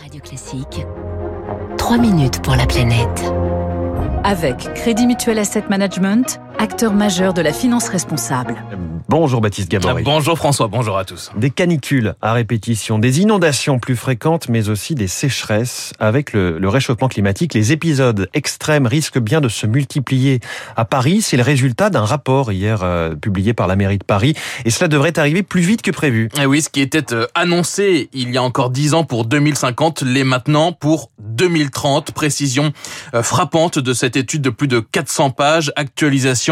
Radio Classique, 3 minutes pour la planète. Avec Crédit Mutuel Asset Management, acteur majeur de la finance responsable. Bonjour Baptiste Gabory. Bonjour François, bonjour à tous. Des canicules à répétition, des inondations plus fréquentes, mais aussi des sécheresses. Avec le, le réchauffement climatique, les épisodes extrêmes risquent bien de se multiplier à Paris. C'est le résultat d'un rapport hier euh, publié par la mairie de Paris. Et cela devrait arriver plus vite que prévu. Et oui, ce qui était euh, annoncé il y a encore 10 ans pour 2050 l'est maintenant pour 2030. Précision euh, frappante de cette étude de plus de 400 pages. Actualisation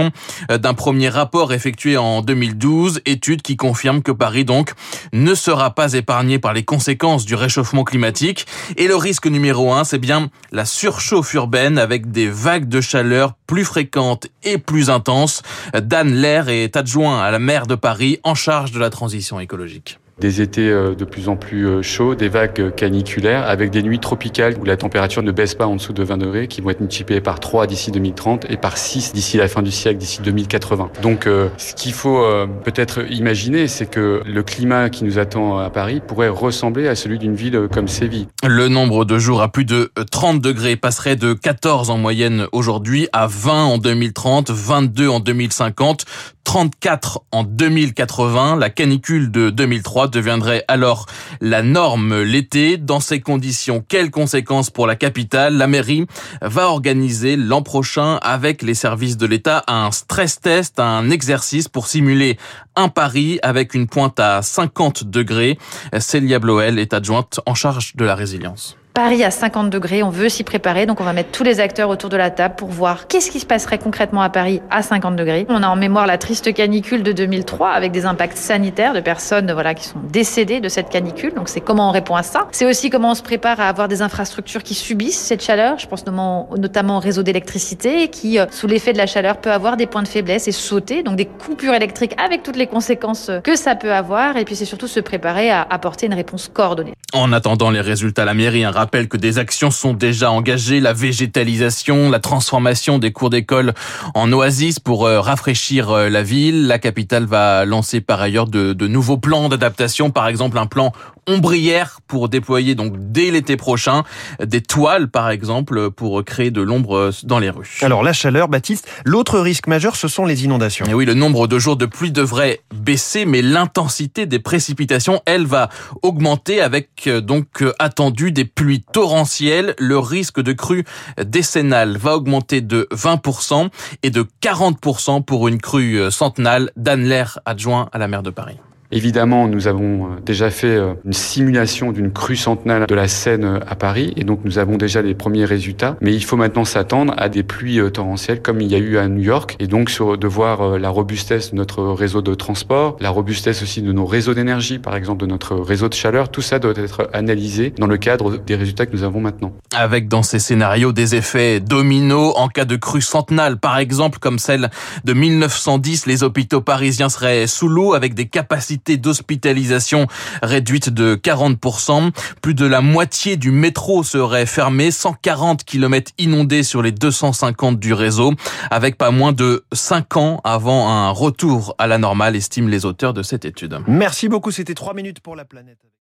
d'un premier rapport effectué en 2012. Étude qui confirme que Paris, donc, ne sera pas épargné par les conséquences du réchauffement climatique. Et le risque numéro un, c'est bien la surchauffe urbaine avec des vagues de chaleur plus fréquentes et plus intenses. Dan Lair est adjoint à la maire de Paris en charge de la transition écologique des étés euh, de plus en plus euh, chauds, des vagues caniculaires, avec des nuits tropicales où la température ne baisse pas en dessous de 20 degrés, qui vont être multipliées par 3 d'ici 2030 et par 6 d'ici la fin du siècle, d'ici 2080. Donc euh, ce qu'il faut peut-être imaginer, c'est que le climat qui nous attend à Paris pourrait ressembler à celui d'une ville comme Séville. Le nombre de jours à plus de 30 degrés passerait de 14 en moyenne aujourd'hui à 20 en 2030, 22 en 2050, 34 en 2080. La canicule de 2003 deviendrait alors la norme l'été. Dans ces conditions, quelles conséquences pour la capitale? La mairie va organiser l'an prochain avec les services de l'État un stress test, un exercice pour simuler un pari avec une pointe à 50 degrés. Célia Bloel est adjointe en charge de la résilience. Paris à 50 degrés, on veut s'y préparer, donc on va mettre tous les acteurs autour de la table pour voir qu'est-ce qui se passerait concrètement à Paris à 50 degrés. On a en mémoire la triste canicule de 2003 avec des impacts sanitaires de personnes voilà qui sont décédées de cette canicule. Donc c'est comment on répond à ça. C'est aussi comment on se prépare à avoir des infrastructures qui subissent cette chaleur. Je pense notamment au réseau d'électricité qui, euh, sous l'effet de la chaleur, peut avoir des points de faiblesse et sauter. Donc des coupures électriques avec toutes les conséquences que ça peut avoir. Et puis c'est surtout se préparer à apporter une réponse coordonnée. En attendant les résultats, la mairie un rappelle que des actions sont déjà engagées, la végétalisation, la transformation des cours d'école en oasis pour euh, rafraîchir euh, la ville. La capitale va lancer par ailleurs de, de nouveaux plans d'adaptation, par exemple un plan ombrière pour déployer donc dès l'été prochain des toiles par exemple pour créer de l'ombre euh, dans les rues. Alors la chaleur, Baptiste, l'autre risque majeur ce sont les inondations. Et oui, le nombre de jours de pluie devrait baisser mais l'intensité des précipitations, elle va augmenter avec donc attendu des pluies torrentiel, le risque de crue décennale va augmenter de 20% et de 40% pour une crue centenale. Dan adjoint à la maire de Paris. Évidemment, nous avons euh, déjà fait euh, une simulation d'une crue centenale de la Seine euh, à Paris et donc nous avons déjà les premiers résultats. Mais il faut maintenant s'attendre à des pluies torrentielles comme il y a eu à New York et donc de voir la robustesse de notre réseau de transport, la robustesse aussi de nos réseaux d'énergie, par exemple de notre réseau de chaleur. Tout ça doit être analysé dans le cadre des résultats que nous avons maintenant. Avec dans ces scénarios des effets dominos en cas de crue centenale, par exemple comme celle de 1910, les hôpitaux parisiens seraient sous l'eau avec des capacités d'hospitalisation réduite de 40%. Plus de la moitié du métro serait fermé, 140 km inondés sur les 250 du réseau, avec pas moins de 5 ans avant un retour à la normale, estiment les auteurs de cette étude. Merci beaucoup, c'était 3 minutes pour la planète.